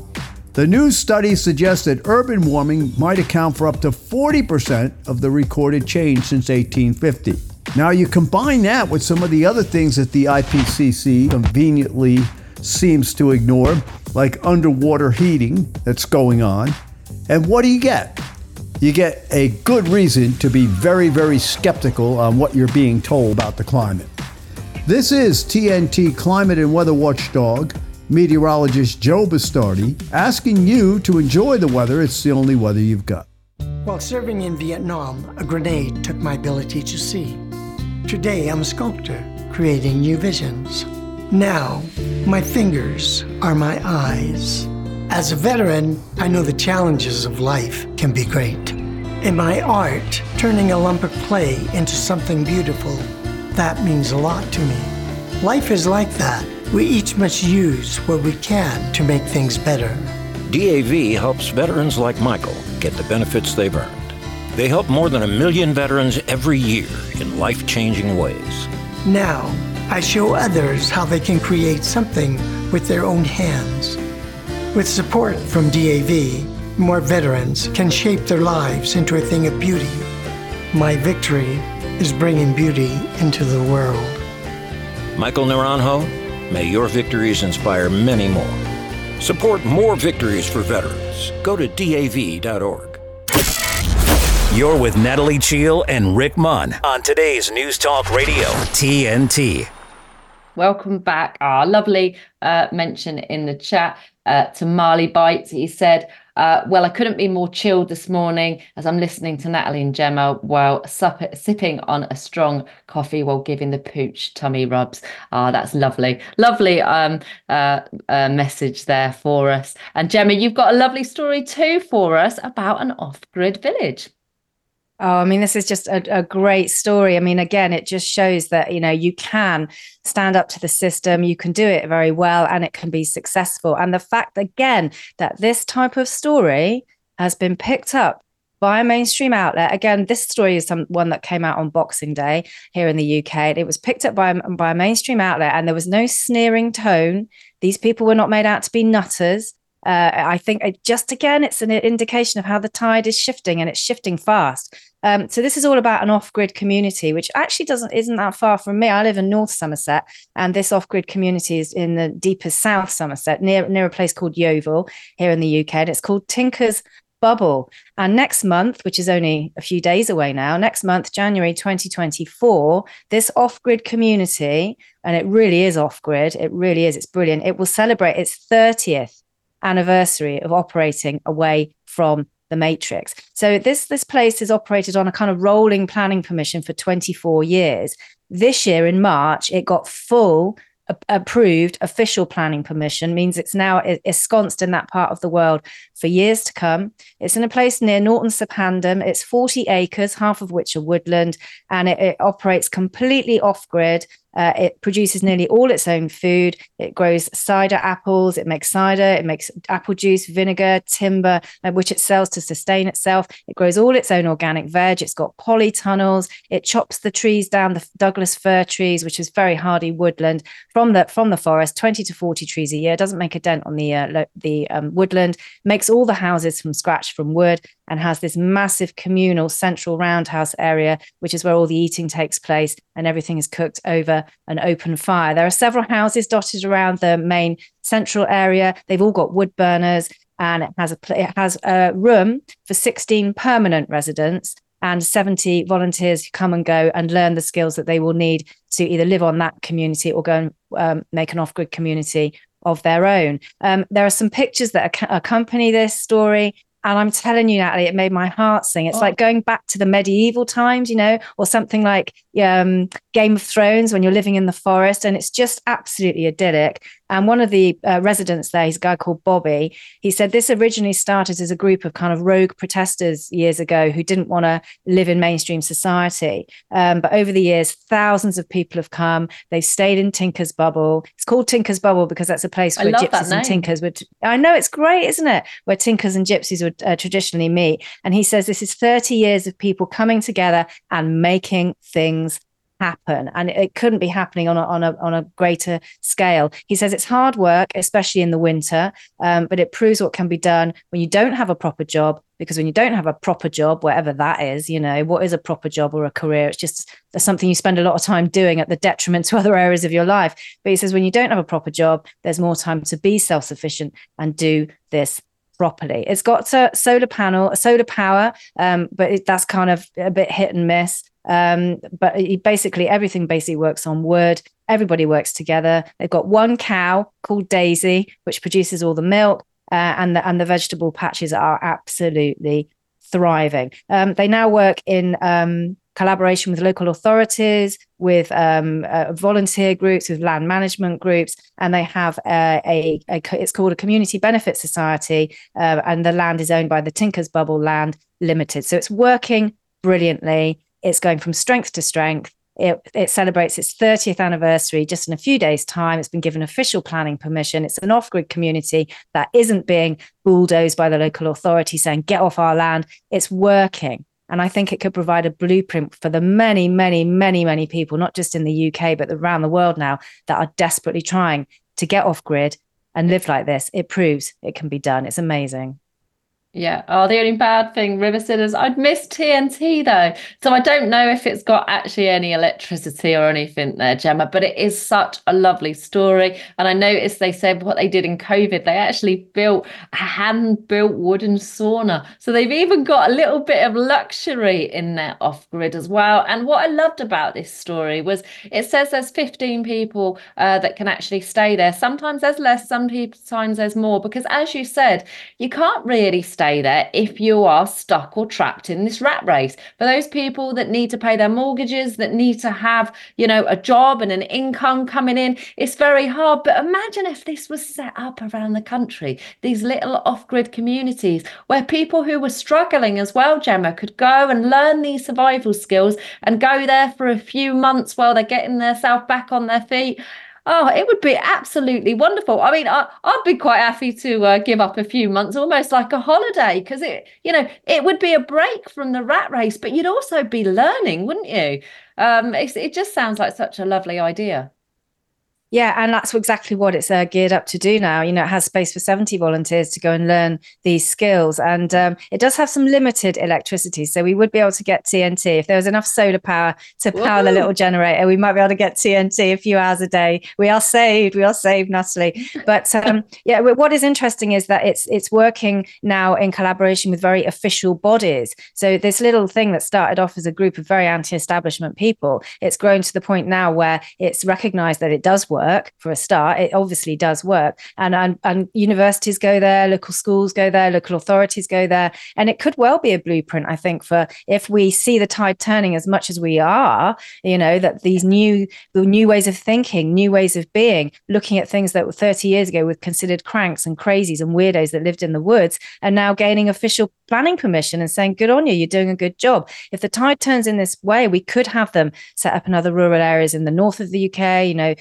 the new study suggests that urban warming might account for up to 40% of the recorded change since 1850. Now, you combine that with some of the other things that the IPCC conveniently seems to ignore, like underwater heating that's going on, and what do you get? You get a good reason to be very, very skeptical on what you're being told about the climate. This is TNT climate and weather watchdog, meteorologist Joe Bastardi, asking you to enjoy the weather. It's the only weather you've got. While serving in Vietnam, a grenade took my ability to see. Today, I'm a sculptor, creating new visions. Now, my fingers are my eyes. As a veteran, I know the challenges of life can be great. In my art, turning a lump of clay into something beautiful, that means a lot to me. Life is like that. We each must use what we can to make things better. DAV helps veterans like Michael get the benefits they've earned. They help more than a million veterans every year in life changing ways. Now, I show others how they can create something with their own hands. With support from DAV, more veterans can shape their lives into a thing of beauty. My victory is bringing beauty into the world. Michael Naranjo, may your victories inspire many more. Support more victories for veterans. Go to DAV.org. You're with Natalie Cheale and Rick Munn on today's News Talk Radio, TNT. Welcome back. Our lovely uh, mention in the chat uh, to Marley Bites. He said, uh, Well, I couldn't be more chilled this morning as I'm listening to Natalie and Gemma while sipping on a strong coffee while giving the pooch tummy rubs. Ah, that's lovely. Lovely um, uh, uh, message there for us. And Gemma, you've got a lovely story too for us about an off grid village. Oh, I mean, this is just a, a, great story. I mean, again, it just shows that, you know, you can stand up to the system, you can do it very well, and it can be successful. And the fact, again, that this type of story has been picked up by a mainstream outlet. Again, this story is some one that came out on Boxing Day here in the UK. It was picked up by, by a mainstream outlet, and there was no sneering tone. These people were not made out to be nutters. Uh, I think it just again, it's an indication of how the tide is shifting, and it's shifting fast. Um, so this is all about an off-grid community, which actually doesn't isn't that far from me. I live in North Somerset, and this off-grid community is in the deepest South Somerset, near near a place called Yeovil here in the UK, and it's called Tinker's Bubble. And next month, which is only a few days away now, next month, January 2024, this off-grid community, and it really is off-grid, it really is, it's brilliant. It will celebrate its 30th anniversary of operating away from the matrix. So this this place has operated on a kind of rolling planning permission for 24 years. This year in March, it got full approved official planning permission means it's now ensconced in that part of the world for years to come. It's in a place near Norton-sub-Hamdon. It's 40 acres, half of which are woodland, and it, it operates completely off grid. Uh, it produces nearly all its own food. It grows cider apples. It makes cider. It makes apple juice, vinegar, timber, uh, which it sells to sustain itself. It grows all its own organic veg. It's got polytunnels. It chops the trees down, the Douglas fir trees, which is very hardy woodland from the from the forest, twenty to forty trees a year. Doesn't make a dent on the uh, lo- the um, woodland. Makes all the houses from scratch from wood and has this massive communal central roundhouse area, which is where all the eating takes place and everything is cooked over an open fire. There are several houses dotted around the main central area. They've all got wood burners and it has a it has a room for 16 permanent residents and 70 volunteers who come and go and learn the skills that they will need to either live on that community or go and um, make an off-grid community of their own. Um, there are some pictures that ac- accompany this story. And I'm telling you, Natalie, it made my heart sing. It's oh. like going back to the medieval times, you know, or something like um, Game of Thrones when you're living in the forest. And it's just absolutely idyllic. And one of the uh, residents there, he's a guy called Bobby. He said this originally started as a group of kind of rogue protesters years ago who didn't want to live in mainstream society. Um, but over the years, thousands of people have come. They've stayed in Tinker's Bubble. It's called Tinker's Bubble because that's a place where gypsies and tinkers would. I know it's great, isn't it? Where tinkers and gypsies would uh, traditionally meet. And he says this is 30 years of people coming together and making things happen and it couldn't be happening on a, on a, on a greater scale he says it's hard work especially in the winter um, but it proves what can be done when you don't have a proper job because when you don't have a proper job whatever that is you know what is a proper job or a career it's just something you spend a lot of time doing at the detriment [laughs] to other areas of your life but he says when you don't have a proper job there's more time to be self-sufficient and do this properly. It's got a solar panel, a solar power, um, but it, that's kind of a bit hit and miss. Um, but basically, everything basically works on wood. Everybody works together. They've got one cow called Daisy, which produces all the milk, uh, and the and the vegetable patches are absolutely thriving. Um, they now work in um, collaboration with local authorities, with um, uh, volunteer groups, with land management groups, and they have uh, a, a, it's called a community benefit society, uh, and the land is owned by the Tinkers Bubble Land Limited. So it's working brilliantly. It's going from strength to strength. It, it, celebrates its 30th anniversary just in a few days' time. It's been given official planning permission. It's an off grid community that isn't being bulldozed by the local authority saying, get off our land. It's working. And I think it could provide a blueprint for the many, many, many, many people, not just in the UK, but around the world now that are desperately trying to get off grid and live like this. It proves it can be done. It's amazing. Yeah. Oh, the only bad thing, River Sitters, I'd miss TNT though. So I don't know if it's got actually any electricity or anything there, Gemma, but it is such a lovely story. And I noticed they said what they did in COVID, they actually built a hand built wooden sauna. So they've even got a little bit of luxury in their off grid as well. And what I loved about this story was it says there's 15 people uh, that can actually stay there. Sometimes there's less, sometimes there's more, because as you said, you can't really stay stay there if you are stuck or trapped in this rat race. For those people that need to pay their mortgages, that need to have, you know, a job and an income coming in, it's very hard. But imagine if this was set up around the country, these little off grid communities where people who were struggling as well, Gemma, could go and learn these survival skills and go there for a few months while they're getting themselves back on their feet. Oh, it would be absolutely wonderful. I mean, I, would be quite happy to uh, give up a few months, almost like a holiday, because it, you know, it would be a break from the rat race, but you'd also be learning, wouldn't you? Um, it just sounds like such a lovely idea. Yeah, and that's exactly what it's uh, geared up to do now. You know, it has space for 70 volunteers to go and learn these skills. And um, it does have some limited electricity. So we would be able to get TNT. If there was enough solar power to power the little generator, we might be able to get TNT a few hours a day. We are saved. We are saved, Natalie. But um, yeah, what is interesting is that it's it's working now in collaboration with very official bodies. So this little thing that started off as a group of very anti-establishment people, it's grown to the point now where it's recognized that it does work work for a start. It obviously does work. And, and, and universities go there, local schools go there, local authorities go there. And it could well be a blueprint, I think, for if we see the tide turning as much as we are, you know, that these new, the new ways of thinking, new ways of being, looking at things that were 30 years ago were considered cranks and crazies and weirdos that lived in the woods are now gaining official planning permission and saying, good on you, you're doing a good job. If the tide turns in this way, we could have them set up in other rural areas in the north of the UK, you know,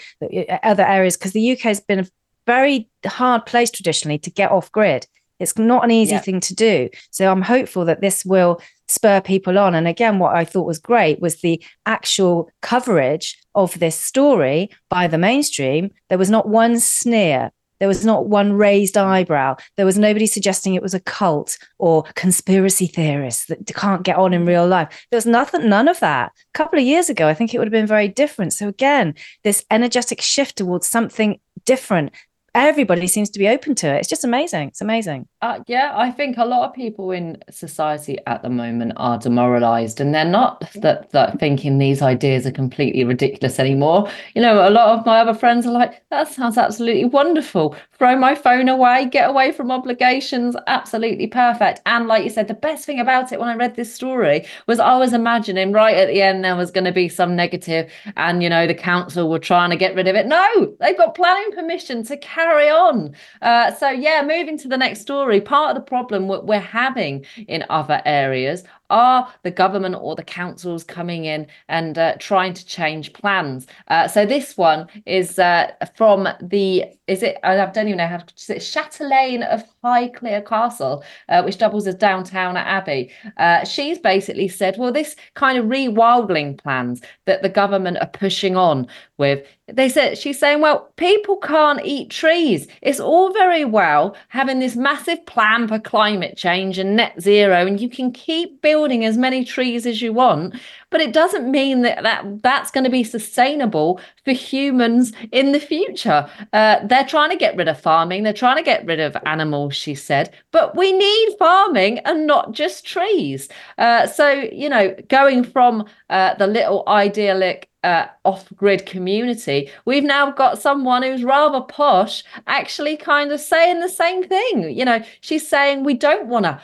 other areas because the UK has been a very hard place traditionally to get off grid. It's not an easy yeah. thing to do. So I'm hopeful that this will spur people on. And again, what I thought was great was the actual coverage of this story by the mainstream. There was not one sneer there was not one raised eyebrow. There was nobody suggesting it was a cult or conspiracy theorists that can't get on in real life. There was nothing, none of that. A couple of years ago, I think it would have been very different. So again, this energetic shift towards something different everybody seems to be open to it. It's just amazing. It's amazing. Uh, yeah, I think a lot of people in society at the moment are demoralized and they're not that, that thinking these ideas are completely ridiculous anymore. You know, a lot of my other friends are like, that sounds absolutely wonderful. Throw my phone away, get away from obligations. Absolutely perfect. And like you said, the best thing about it when I read this story was I was imagining right at the end there was going to be some negative and, you know, the council were trying to get rid of it. No, they've got planning permission to carry carry on. Uh, so, yeah, moving to the next story. Part of the problem we're having in other areas are the government or the councils coming in and uh, trying to change plans? Uh, so this one is uh, from the is it I don't even know how to say it, Chatelaine of Highclere Castle, uh, which doubles as Downton Abbey. Uh, she's basically said, well, this kind of rewilding plans that the government are pushing on with. They said she's saying, well, people can't eat trees. It's all very well having this massive plan for climate change and net zero, and you can keep building building as many trees as you want but it doesn't mean that, that that's going to be sustainable for humans in the future. Uh, they're trying to get rid of farming they're trying to get rid of animals she said but we need farming and not just trees. Uh, so you know going from uh, the little idyllic uh, off grid community, we've now got someone who's rather posh actually kind of saying the same thing. You know, she's saying we don't want to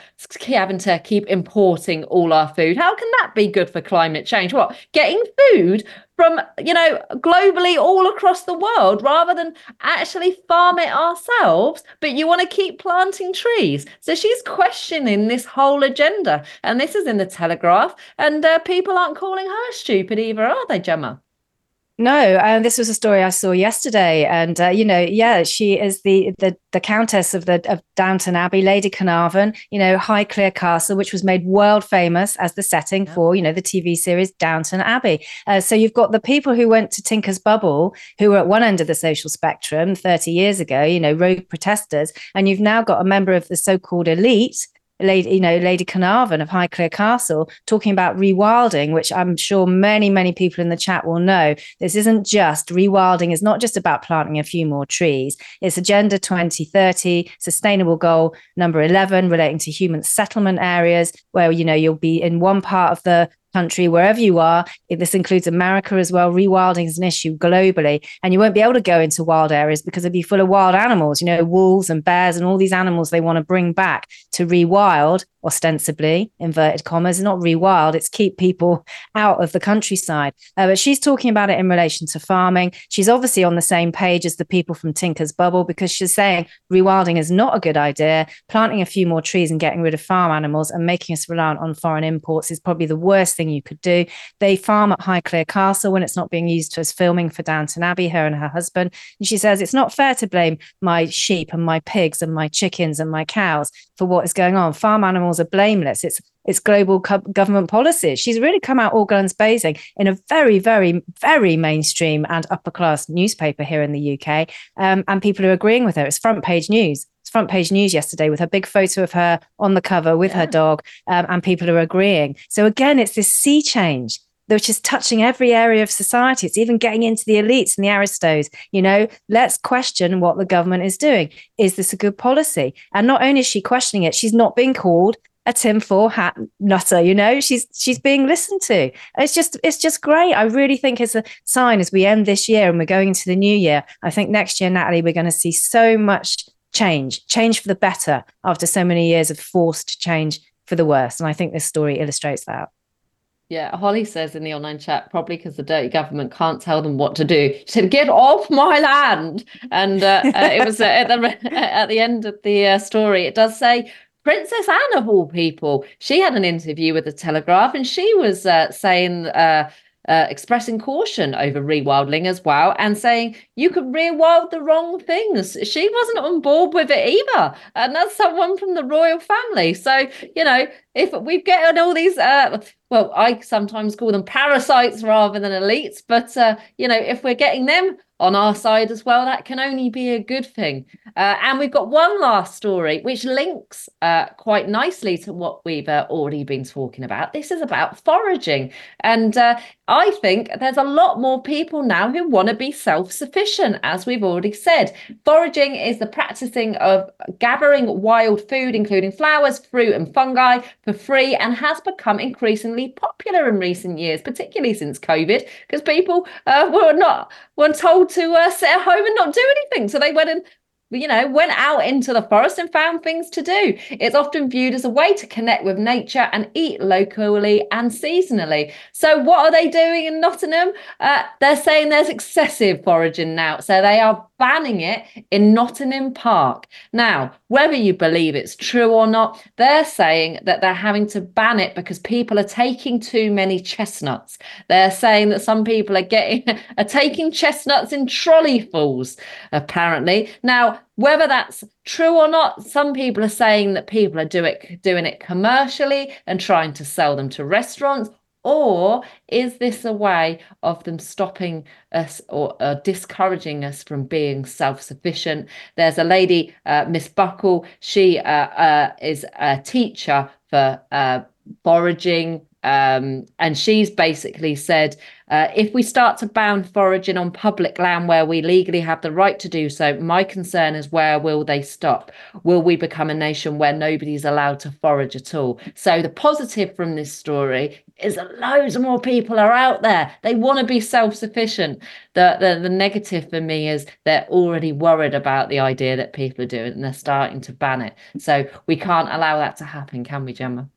having to keep importing all our food. How can that be good for climate change? What, getting food from, you know, globally all across the world rather than actually farm it ourselves, but you want to keep planting trees. So she's questioning this whole agenda. And this is in the Telegraph. And uh, people aren't calling her stupid either, are they, Gemma? No, and this was a story I saw yesterday, and uh, you know, yeah, she is the the the Countess of the of Downton Abbey, Lady Carnarvon. You know, Highclere Castle, which was made world famous as the setting yeah. for you know the TV series Downton Abbey. Uh, so you've got the people who went to Tinker's Bubble, who were at one end of the social spectrum thirty years ago. You know, rogue protesters, and you've now got a member of the so-called elite Lady, you know, Lady Carnarvon of Highclere Castle talking about rewilding, which I'm sure many, many people in the chat will know. This isn't just rewilding is not just about planting a few more trees. It's Agenda 2030 sustainable goal number 11 relating to human settlement areas where you know you'll be in one part of the country, wherever you are. This includes America as well. Rewilding is an issue globally, and you won't be able to go into wild areas because it'll be full of wild animals, you know, wolves and bears and all these animals they want to bring back to rewild ostensibly inverted commas not rewild it's keep people out of the countryside. Uh, but she's talking about it in relation to farming. She's obviously on the same page as the people from tinker's bubble because she's saying rewilding is not a good idea. Planting a few more trees and getting rid of farm animals and making us reliant on foreign imports is probably the worst thing you could do. They farm at highclere castle when it's not being used as filming for downton abbey her and her husband. And she says it's not fair to blame my sheep and my pigs and my chickens and my cows for what is going on. Farm animals animals are blameless. It's it's global co- government policies. She's really come out all guns blazing in a very, very, very mainstream and upper class newspaper here in the UK, um, and people are agreeing with her. It's front page news. It's front page news yesterday with her big photo of her on the cover with yeah. her dog, um, and people are agreeing. So again, it's this sea change which is touching every area of society. It's even getting into the elites and the aristos. You know, let's question what the government is doing. Is this a good policy? And not only is she questioning it, she's not being called a tinfoil hat nutter. You know, she's she's being listened to. It's just it's just great. I really think it's a sign as we end this year and we're going into the new year. I think next year, Natalie, we're going to see so much change, change for the better after so many years of forced change for the worse. And I think this story illustrates that. Yeah, Holly says in the online chat, probably because the dirty government can't tell them what to do. She said, "Get off my land!" And uh, uh, it was uh, at the [laughs] at the end of the uh, story. It does say Princess Anne of all people. She had an interview with the Telegraph, and she was uh, saying uh, expressing caution over rewilding as well and saying you could rewild the wrong things. She wasn't on board with it either. And that's someone from the royal family. So, you know, if we've getting all these, uh, well, I sometimes call them parasites rather than elites, but, uh, you know, if we're getting them on our side as well, that can only be a good thing. Uh, and we've got one last story which links uh, quite nicely to what we've uh, already been talking about. This is about foraging. And uh, I think there's a lot more people now who want to be self sufficient, as we've already said. Foraging is the practicing of gathering wild food, including flowers, fruit, and fungi, for free and has become increasingly popular in recent years, particularly since COVID, because people uh, were not were told to uh, sit at home and not do anything. So they went and you know, went out into the forest and found things to do. It's often viewed as a way to connect with nature and eat locally and seasonally. So, what are they doing in Nottingham? Uh, they're saying there's excessive foraging now. So, they are banning it in Nottingham Park. Now, whether you believe it's true or not, they're saying that they're having to ban it because people are taking too many chestnuts. They're saying that some people are getting [laughs] are taking chestnuts in trolleyfuls, apparently. Now, whether that's true or not, some people are saying that people are do it, doing it commercially and trying to sell them to restaurants or is this a way of them stopping us or uh, discouraging us from being self sufficient? There's a lady, uh, Miss Buckle, she uh, uh is a teacher for uh, foraging. Um, and she's basically said uh, if we start to ban foraging on public land where we legally have the right to do so, my concern is where will they stop? Will we become a nation where nobody's allowed to forage at all? So the positive from this story is that loads more people are out there. They want to be self-sufficient. The, the the negative for me is they're already worried about the idea that people are doing and they're starting to ban it. So we can't allow that to happen, can we, Gemma?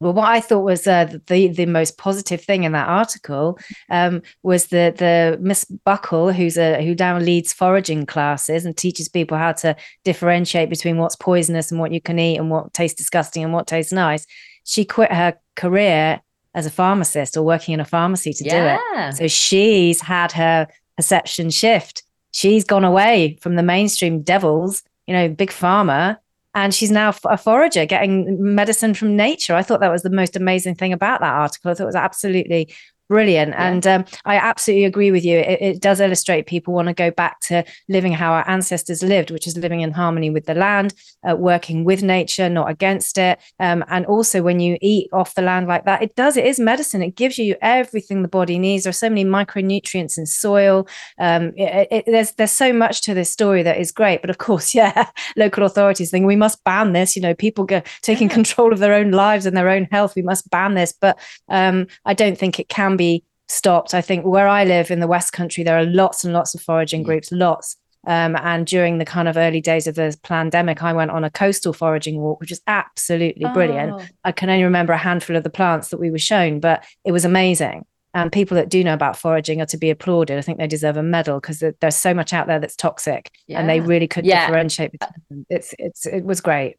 Well, what I thought was uh, the the most positive thing in that article um, was the the Miss Buckle, who's a who now leads foraging classes and teaches people how to differentiate between what's poisonous and what you can eat and what tastes disgusting and what tastes nice. She quit her career as a pharmacist or working in a pharmacy to yeah. do it. So she's had her perception shift. She's gone away from the mainstream devils, you know, big pharma, and she's now a forager getting medicine from nature. I thought that was the most amazing thing about that article. I thought it was absolutely brilliant. Yeah. And um, I absolutely agree with you. It, it does illustrate people want to go back to living how our ancestors lived, which is living in harmony with the land, uh, working with nature, not against it. Um, and also, when you eat off the land like that, it does, it is medicine. It gives you everything the body needs. There are so many micronutrients in soil. Um, it, it, there's, there's so much to this story that is great. But of course, [laughs] yeah, local authorities think we must ban this. You know, people go taking control of their own lives and their own health. We must ban this. But um, I don't think it can be stopped. I think where I live in the West Country, there are lots and lots of foraging mm. groups, lots. Um, and during the kind of early days of the pandemic, I went on a coastal foraging walk, which was absolutely brilliant. Oh. I can only remember a handful of the plants that we were shown, but it was amazing. And people that do know about foraging are to be applauded. I think they deserve a medal because there's so much out there that's toxic, yeah. and they really could yeah. differentiate. It's it's it was great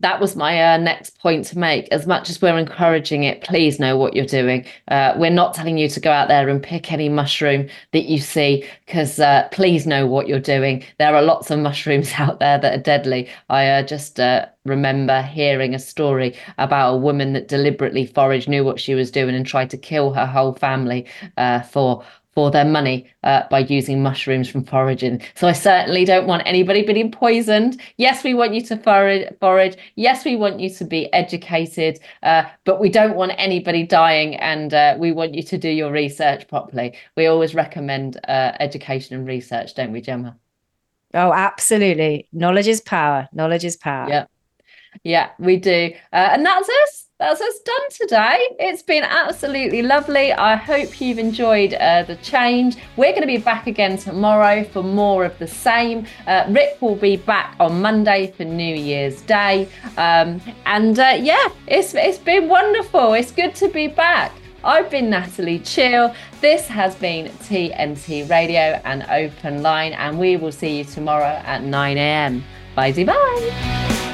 that was my uh, next point to make. As much as we're encouraging it, please know what you're doing. Uh, we're not telling you to go out there and pick any mushroom that you see, because uh, please know what you're doing. There are lots of mushrooms [laughs] out there that are deadly. I uh, just uh, remember hearing a story about a woman that deliberately foraged, knew what she was doing, and tried to kill her whole family uh, for for their money uh, by using mushrooms from foraging. So I certainly don't want anybody being poisoned. Yes, we want you to forage. forage. Yes, we want you to be educated, uh, but we don't want anybody dying, and uh, we want you to do your research properly. We always recommend uh, education and research, don't we, Gemma? Oh, absolutely. Knowledge is power. Knowledge is power. Yeah. Yeah, we do. Uh, and that's us that's us done today. It's been absolutely lovely. I hope you've enjoyed uh, the change. We're going to be back again tomorrow for more of the same. Uh, Rick will be back on Monday for New Year's Day. Um, and uh, yeah, it's, it's been wonderful. It's good to be back. I've been Natalie Cheale. This has been TNT Radio and Open Line, and we will see you tomorrow at 9 a.m. Bye bye.